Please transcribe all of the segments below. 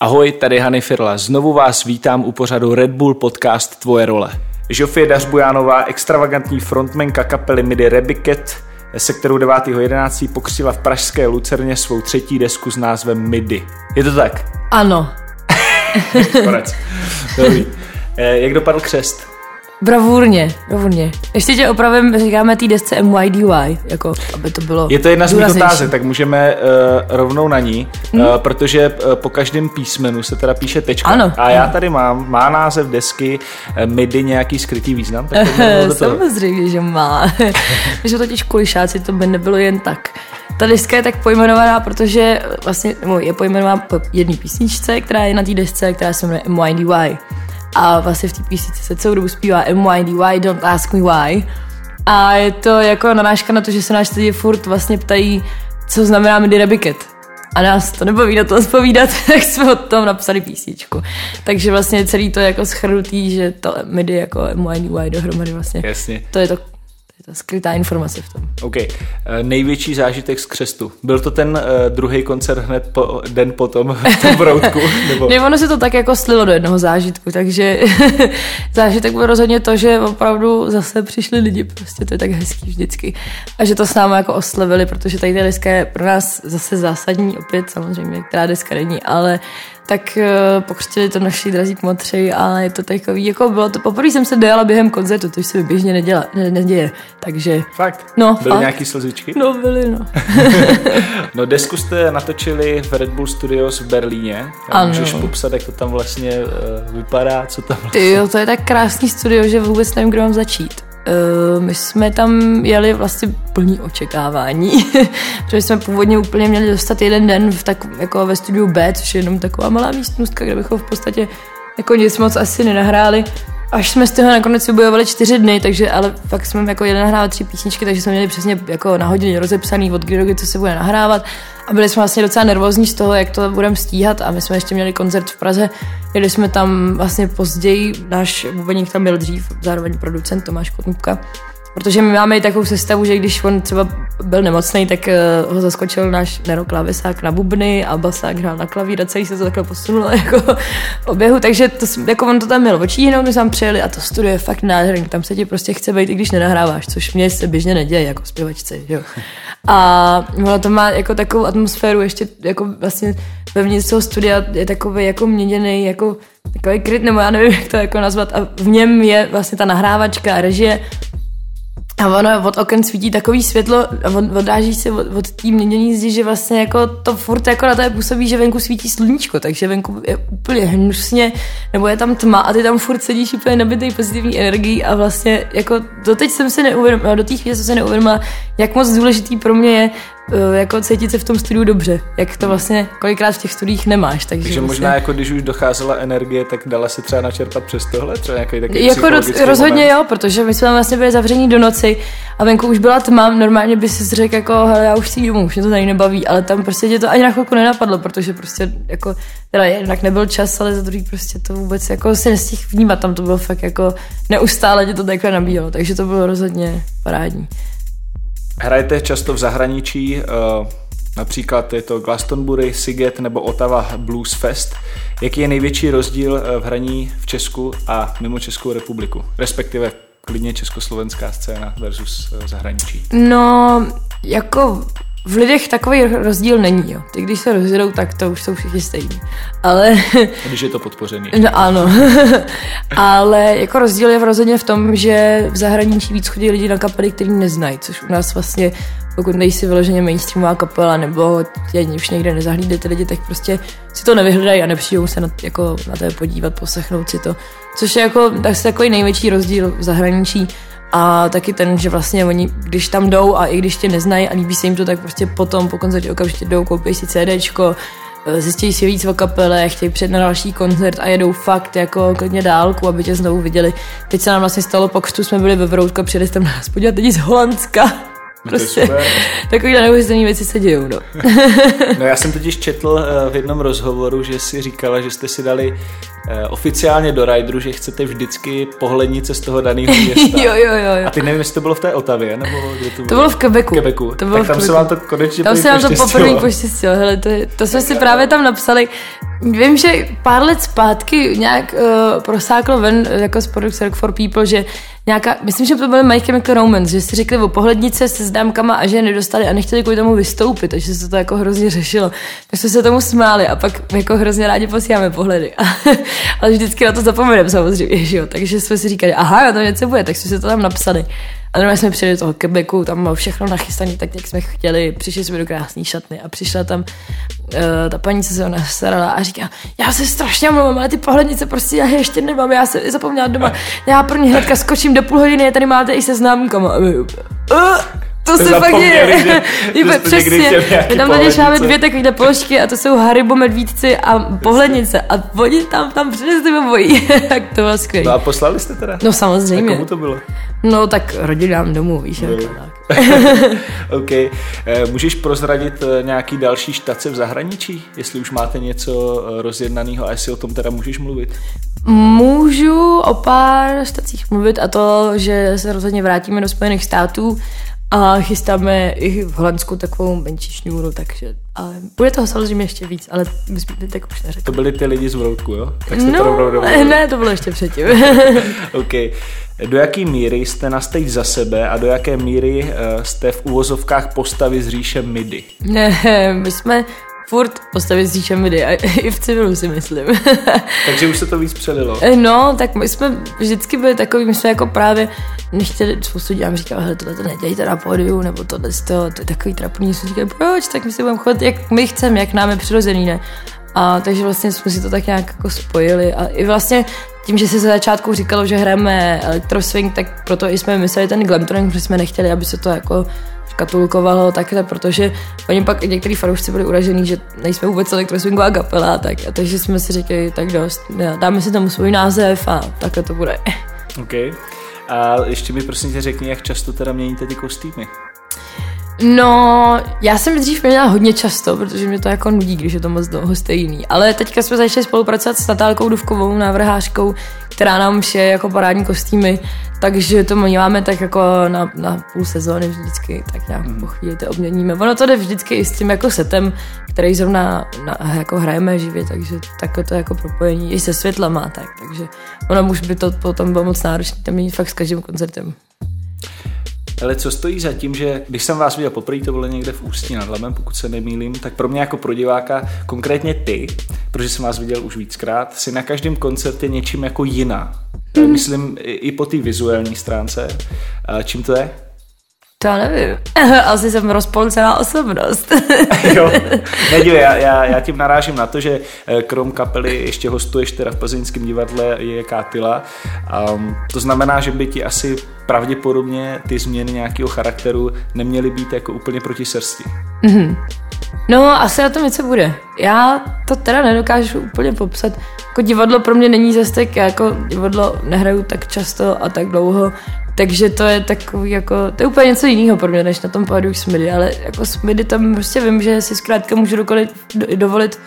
Ahoj, tady Hany Firla. Znovu vás vítám u pořadu Red Bull podcast Tvoje role. Žofie Dařbujánová, extravagantní frontmenka kapely Midi Rebiket, se kterou 9.11. pokřtila v pražské Lucerně svou třetí desku s názvem Midi. Je to tak? Ano. Konec. Dobrý. Eh, Jak dopadl křest? Bravurně, bravurně. Ještě tě opravím, říkáme té desce MYDY, jako, aby to bylo Je to jedna z mých otázek, tak můžeme uh, rovnou na ní, uh, protože uh, po každém písmenu se teda píše tečka. Ano, A já ano. tady mám, má název desky uh, MIDI nějaký skrytý význam? Tak toho. Samozřejmě, že má. že totiž kulišáci, to by nebylo jen tak. Ta deska je tak pojmenovaná, protože vlastně je pojmenovaná po jedné písničce, která je na té desce, která se jmenuje MYDY. A vlastně v té písničce se celou dobu zpívá MYDY, don't ask me why. A je to jako narážka na to, že se nás lidi furt vlastně ptají, co znamená midi rebiket. A nás to nebaví na to odpovídat, tak jsme o tom napsali písničku. Takže vlastně celý to je jako schrnutý, že to midi jako MYDY dohromady vlastně. Jasně. To je to je ta skrytá informace v tom. OK. Uh, největší zážitek z křestu. Byl to ten uh, druhý koncert hned po, den potom v tom broudku? Nebo... Ne, ono se to tak jako slilo do jednoho zážitku, takže zážitek byl rozhodně to, že opravdu zase přišli lidi, prostě to je tak hezký vždycky. A že to s námi jako oslavili, protože tady ta deska je pro nás zase zásadní, opět samozřejmě, která deska není, ale tak uh, pokřtili to naši drazí kmotři a je to takový, jako bylo to, poprvé jsem se dojela během koncertu, to se běžně neděla, ne, neděje, takže Fakt? No, Byly fakt. nějaký slzičky? no byli, no. No desku jste natočili v Red Bull Studios v Berlíně. A Ano. Můžeš popsat, jak to tam vlastně uh, vypadá, co tam Ty jo, to je tak krásný studio, že vůbec nevím, kde mám začít. Uh, my jsme tam jeli vlastně plní očekávání, protože jsme původně úplně měli dostat jeden den v tak, jako ve studiu B, což je jenom taková malá místnostka, kde bychom v podstatě jako nic moc asi nenahráli. Až jsme z toho nakonec vybojovali čtyři dny, takže ale fakt jsme jako jeden nahrával tři písničky, takže jsme měli přesně jako na hodiny rozepsaný od kdy do kdy, co se bude nahrávat. A byli jsme vlastně docela nervózní z toho, jak to budeme stíhat. A my jsme ještě měli koncert v Praze, jeli jsme tam vlastně později, náš bubeník tam byl dřív, zároveň producent Tomáš Kotnubka, Protože my máme i takovou sestavu, že když on třeba byl nemocný, tak uh, ho zaskočil náš Nero klávesák na bubny a basák hrál na klavír a celý se to takhle posunulo jako v oběhu, takže to, jako on to tam měl očíhnout, my jsme tam přijeli a to studio je fakt nádherný, tam se ti prostě chce být, i když nenahráváš, což mě se běžně neděje jako zpěvačce, jo. A ono to má jako takovou atmosféru ještě jako vlastně vevnitř toho studia je takový jako měněný, jako takový kryt, nebo já nevím, jak to jako nazvat. A v něm je vlastně ta nahrávačka a režie a ono od oken svítí takový světlo a od, odráží se od, od té měnění zdi, že vlastně jako to furt jako na to působí, že venku svítí sluníčko, takže venku je úplně hnusně, nebo je tam tma a ty tam furt sedíš úplně nabitý pozitivní energií a vlastně jako doteď jsem se neuvědomila, do té chvíle jsem se neuvědomila, jak moc důležitý pro mě je jako cítit se v tom studiu dobře, jak to vlastně kolikrát v těch studiích nemáš. Takže, Takže vlastně... možná jako když už docházela energie, tak dala se třeba načerpat přes tohle? Třeba nějaký takový Jako roz, rozhodně moment? jo, protože my jsme tam vlastně byli zavření do noci a venku už byla tma, normálně by si řekl jako, hele, já už si domů, už mě to tady nebaví, ale tam prostě tě to ani na chvilku nenapadlo, protože prostě jako, teda jednak nebyl čas, ale za druhý prostě to vůbec jako se nestihl vnímat, tam to bylo fakt jako neustále tě to takhle nabíjelo, takže to bylo rozhodně parádní. Hrajete často v zahraničí, uh, například je to Glastonbury, Siget nebo Ottawa Blues Fest. Jaký je největší rozdíl eh, v hraní v Česku a mimo Českou republiku? Respektive klidně československá scéna versus eh, zahraničí. No, jako v lidech takový rozdíl není, jo. Ty když se rozjedou, tak to už jsou všichni stejní. Ale Když je to podpořený. No ano, ale jako rozdíl je rozhodně v tom, že v zahraničí víc chodí lidi na kapely, který neznají, což u nás vlastně, pokud nejsi vyloženě mainstreamová kapela nebo tě už někde nezahlídli ty lidi, tak prostě si to nevyhledají a nepřijdou se na, jako, na tebe podívat, poslechnout si to. Což je jako tak takový největší rozdíl v zahraničí. A taky ten, že vlastně oni, když tam jdou a i když tě neznají a líbí se jim to, tak prostě potom po koncertě okamžitě jdou, koupí si CDčko, zjistí si víc o kapele, chtějí přijít na další koncert a jedou fakt jako klidně dálku, aby tě znovu viděli. Teď se nám vlastně stalo po křtu, jsme byli ve Vroutku a přijeli na nás podívat lidi z Holandska. No Prostě takovýhle neuvěřitelné věci se dějou, no. No já jsem totiž četl eh, v jednom rozhovoru, že si říkala, že jste si dali eh, oficiálně do Rideru, že chcete vždycky pohlednit se z toho daného města. jo, jo, jo, jo. A ty nevím, jestli to bylo v té Otavě, nebo kde to bylo? To bylo v Quebecu. Quebecu. To bylo tak v tam se Quebecu. vám to konečně Tam se nám to poprvé poštěstilo, hele, to, je, to jsme si právě tam napsali. Vím, že pár let zpátky nějak uh, prosáklo ven jako z Product for People, že nějaká, myslím, že to byly My Chemical Romance, že si řekli o pohlednice se známkama a že je nedostali a nechtěli kvůli tomu vystoupit, takže se to jako hrozně řešilo. Tak jsme se tomu smáli a pak jako hrozně rádi posíláme pohledy. Ale vždycky na to zapomeneme samozřejmě, že jo. Takže jsme si říkali, aha, to něco bude, tak jsme si to tam napsali. A normálně jsme přijeli do toho Quebecu, tam bylo všechno nachystané tak, jak jsme chtěli. Přišli jsme do krásné šatny a přišla tam uh, ta paní, co se o nás starala a říká, já se strašně omlouvám, ale ty pohlednice prostě já ještě nemám, já se zapomněla doma. Já pro ně hnedka skočím do půl hodiny, tady máte i se známkama. Uh, to se fakt děje. Že, že přesně. My tam totiž máme dvě takové položky a to jsou Haribo medvídci a pohlednice. A oni tam, tam přinesli obojí. tak to bylo skvělé. No a poslali jste teda? No samozřejmě. A komu to bylo? No tak rodinám domů, víš, jako tak. OK. Eh, můžeš prozradit eh, nějaký další štace v zahraničí, jestli už máte něco eh, rozjednaného a jestli o tom teda můžeš mluvit? Můžu o pár štacích mluvit a to, že se rozhodně vrátíme do Spojených států a chystáme i v Holandsku takovou menší šňůru, takže ale bude toho samozřejmě ještě víc, ale my jsme tak už neřekli. To byli ty lidi z Vroutku, jo? Tak jste no, to ne, to bylo ještě předtím. OK. Do jaké míry jste na stage za sebe a do jaké míry uh, jste v uvozovkách postavy z říše MIDI? Ne, my jsme furt postavit s Midi, a i v civilu si myslím. Takže už se to víc přelilo. Eh, no, tak my jsme vždycky byli takový, my jsme jako právě nechtěli, spoustu dělám, říkal, hele, tohle to nedělejte na pódiu, nebo tohle to, to je takový trapný, jsme říkali, proč, tak my si budeme chodit, jak my chceme, jak nám je přirozený, ne? A takže vlastně jsme si to tak nějak jako spojili a i vlastně tím, že se za začátku říkalo, že hrajeme elektroswing, tak proto i jsme mysleli ten glamtronic, protože jsme nechtěli, aby se to jako škatulkovalo takhle, protože oni pak některý fanoušci byli uražený, že nejsme vůbec elektroswingová kapela, tak, a takže jsme si řekli, tak dost, dáme si tomu svůj název a takhle to bude. OK. A ještě mi prosím tě řekni, jak často teda měníte ty kostýmy? No, já jsem dřív měla hodně často, protože mě to jako nudí, když je to moc dlouho stejný. Ale teďka jsme začali spolupracovat s Natálkou Duvkovou, návrhářkou, která nám šije jako parádní kostýmy, takže to máme tak jako na, na půl sezóny vždycky, tak nějak mm. po chvíli to obměníme. Ono to jde vždycky i s tím jako setem, který zrovna na, jako hrajeme živě, takže takhle to jako propojení i se světlama, tak, takže ono už by to potom bylo moc náročné, tam fakt s každým koncertem. Ale co stojí za tím, že když jsem vás viděl poprvé, to bylo někde v Ústí nad Labem, pokud se nemýlím, tak pro mě jako pro diváka, konkrétně ty, protože jsem vás viděl už víckrát, si na každém koncertě něčím jako jiná. Hmm. Myslím i po té vizuální stránce. Čím to je? To nevím. Asi jsem rozpolcená osobnost. jo, nedívej, já, já, já tím narážím na to, že eh, krom kapely ještě hostuješ teda v plzeňském divadle je Kátila. Um, to znamená, že by ti asi pravděpodobně ty změny nějakého charakteru neměly být jako úplně proti srsti. Mm-hmm. No, asi na tom něco bude. Já to teda nedokážu úplně popsat. Jako divadlo pro mě není zase tak, jako divadlo nehraju tak často a tak dlouho, takže to je takový jako, to je úplně něco jiného pro mě, než na tom pódiu Smidy, ale jako Smidy tam prostě vím, že si zkrátka můžu dokoliv, do, dovolit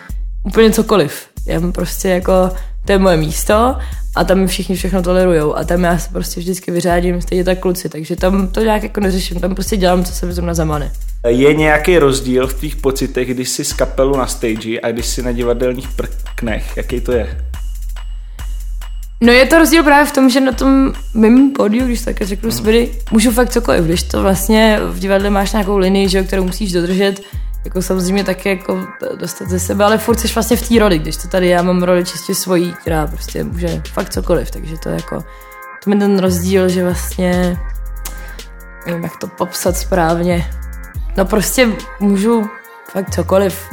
úplně cokoliv. Já prostě jako, to je moje místo a tam všichni všechno tolerujou a tam já se prostě vždycky vyřádím, stejně tak kluci, takže tam to nějak jako neřeším, tam prostě dělám, co se zrovna zamane. Je nějaký rozdíl v tvých pocitech, když jsi z kapelu na stage a když jsi na divadelních prknech? Jaký to je? No je to rozdíl právě v tom, že na tom mým pódiu, když tak řeknu mm. můžu fakt cokoliv, když to vlastně v divadle máš nějakou linii, že, kterou musíš dodržet, jako samozřejmě taky jako dostat ze sebe, ale furt jsi vlastně v té roli, když to tady já mám roli čistě svojí, která prostě může fakt cokoliv, takže to je jako, to je ten rozdíl, že vlastně, nevím, jak to popsat správně, no prostě můžu fakt cokoliv,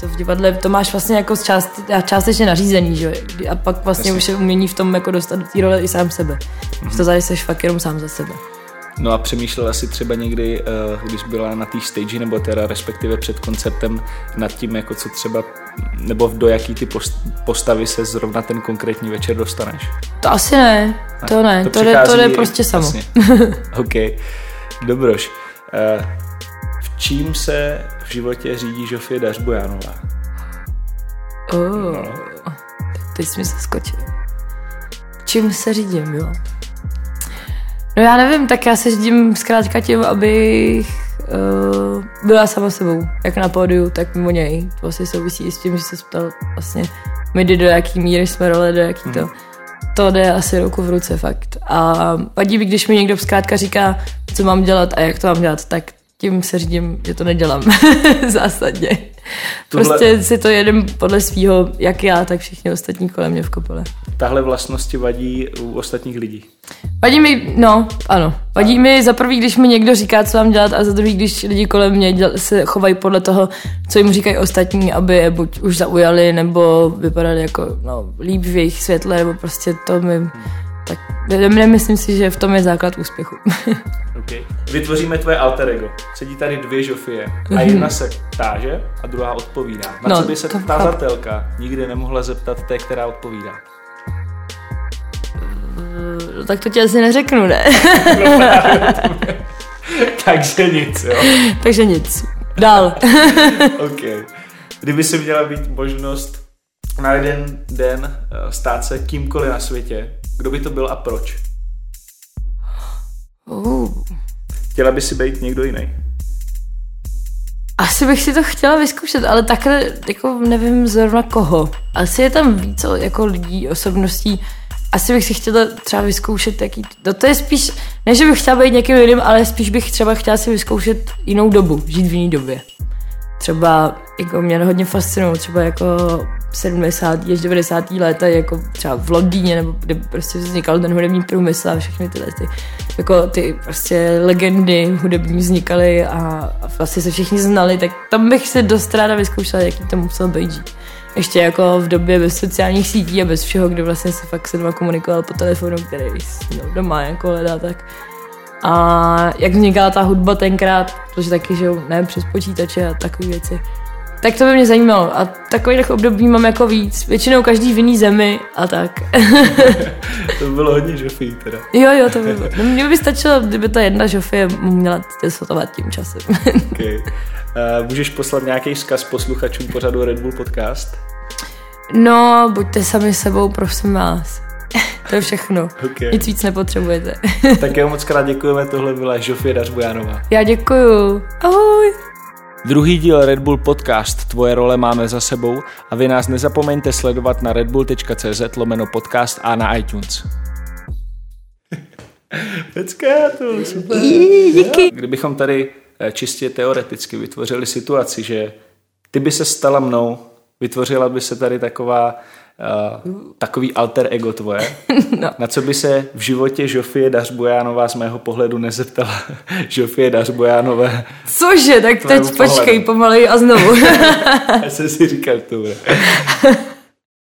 to v divadle to máš vlastně jako část, částečně nařízený, že A pak vlastně Jasně. už je umění v tom jako dostat do té role i sám sebe. Mm-hmm. To tady jsi fakt jenom sám za sebe. No a přemýšlela si třeba někdy, eh, když byla na té stage, nebo teda respektive před koncertem, nad tím, jako co třeba, nebo do jaký ty postavy se zrovna ten konkrétní večer dostaneš? To asi ne, to ne, to, to, jde, to jde prostě samo. OK, dobroš. Uh, v čím se v životě řídí Žofie Dařbojánová? Oh, no. teď jsi mi zaskočil. Čím se řídím, jo? No já nevím, tak já se řídím zkrátka tím, abych uh, byla sama sebou, jak na pódiu, tak mimo něj. To asi souvisí s tím, že se ptal vlastně my do jaký míry jsme role, do jaký to. To jde asi ruku v ruce, fakt. A vadí mi, když mi někdo zkrátka říká, co mám dělat a jak to mám dělat, tak tím se řídím, že to nedělám zásadně. Tohle... Prostě si to jedem podle svého, jak já, tak všichni ostatní kolem mě v kopele. Tahle vlastnosti vadí u ostatních lidí? Vadí mi, no, ano. Vadí mi za prvý, když mi někdo říká, co mám dělat a za druhý, když lidi kolem mě děl, se chovají podle toho, co jim říkají ostatní, aby je buď už zaujali, nebo vypadali jako no, líp v jejich světle, nebo prostě to mi... Tak nemyslím si, že v tom je základ úspěchu. okay. Vytvoříme tvoje alter ego. Sedí tady dvě žofie a jedna se táže a druhá odpovídá. Na no, co by se tázatelka nikdy nemohla zeptat té, která odpovídá? No, tak to ti asi neřeknu, ne? Takže nic, jo? Takže nic. Dál. OK. Kdyby si měla být možnost na jeden den eh, stát se kýmkoliv na světě, kdo by to byl a proč? Uh. Chtěla by si být někdo jiný? Asi bych si to chtěla vyzkoušet, ale takhle jako nevím zrovna koho. Asi je tam víc jako lidí, osobností. Asi bych si chtěla třeba vyzkoušet jaký... No to je spíš, ne že bych chtěla být někým jiným, ale spíš bych třeba chtěla si vyzkoušet jinou dobu, žít v jiné době. Třeba jako mě hodně fascinují třeba jako 70. až 90. léta, jako třeba v Londýně, nebo kde prostě vznikal ten hudební průmysl a všechny tyhle ty, jako ty prostě legendy hudební vznikaly a, a vlastně se všichni znali, tak tam bych se dost ráda vyzkoušela, jaký to musel být žít. Ještě jako v době bez sociálních sítí a bez všeho, kdy vlastně se fakt se doma komunikoval po telefonu, který no, doma jako hledá, tak a jak vznikala ta hudba tenkrát, protože taky, že ne, přes počítače a takové věci. Tak to by mě zajímalo. A takových období mám jako víc. Většinou každý v jiný zemi a tak. to by bylo hodně žofí teda. Jo, jo, to by bylo. No, mně by stačilo, kdyby ta jedna žofie měla desotovat tím časem. okay. uh, můžeš poslat nějaký vzkaz posluchačům pořadu Red Bull Podcast? No, buďte sami sebou, prosím vás. to je všechno. Okay. Nic víc nepotřebujete. tak jo, moc krát děkujeme, tohle byla Žofie Dařbujánová. Já děkuju. Ahoj. Druhý díl Red Bull Podcast Tvoje role máme za sebou a vy nás nezapomeňte sledovat na redbull.cz lomeno podcast a na iTunes. Pecka, to super. Díky. Kdybychom tady eh, čistě teoreticky vytvořili situaci, že ty by se stala mnou, vytvořila by se tady taková uh, takový alter ego tvoje, no. na co by se v životě Žofie Dařbojánová z mého pohledu nezeptala Žofie Dařbojánové. Cože, tak teď pohledu. počkej pomalej a znovu. Já jsem si říkal, to bude.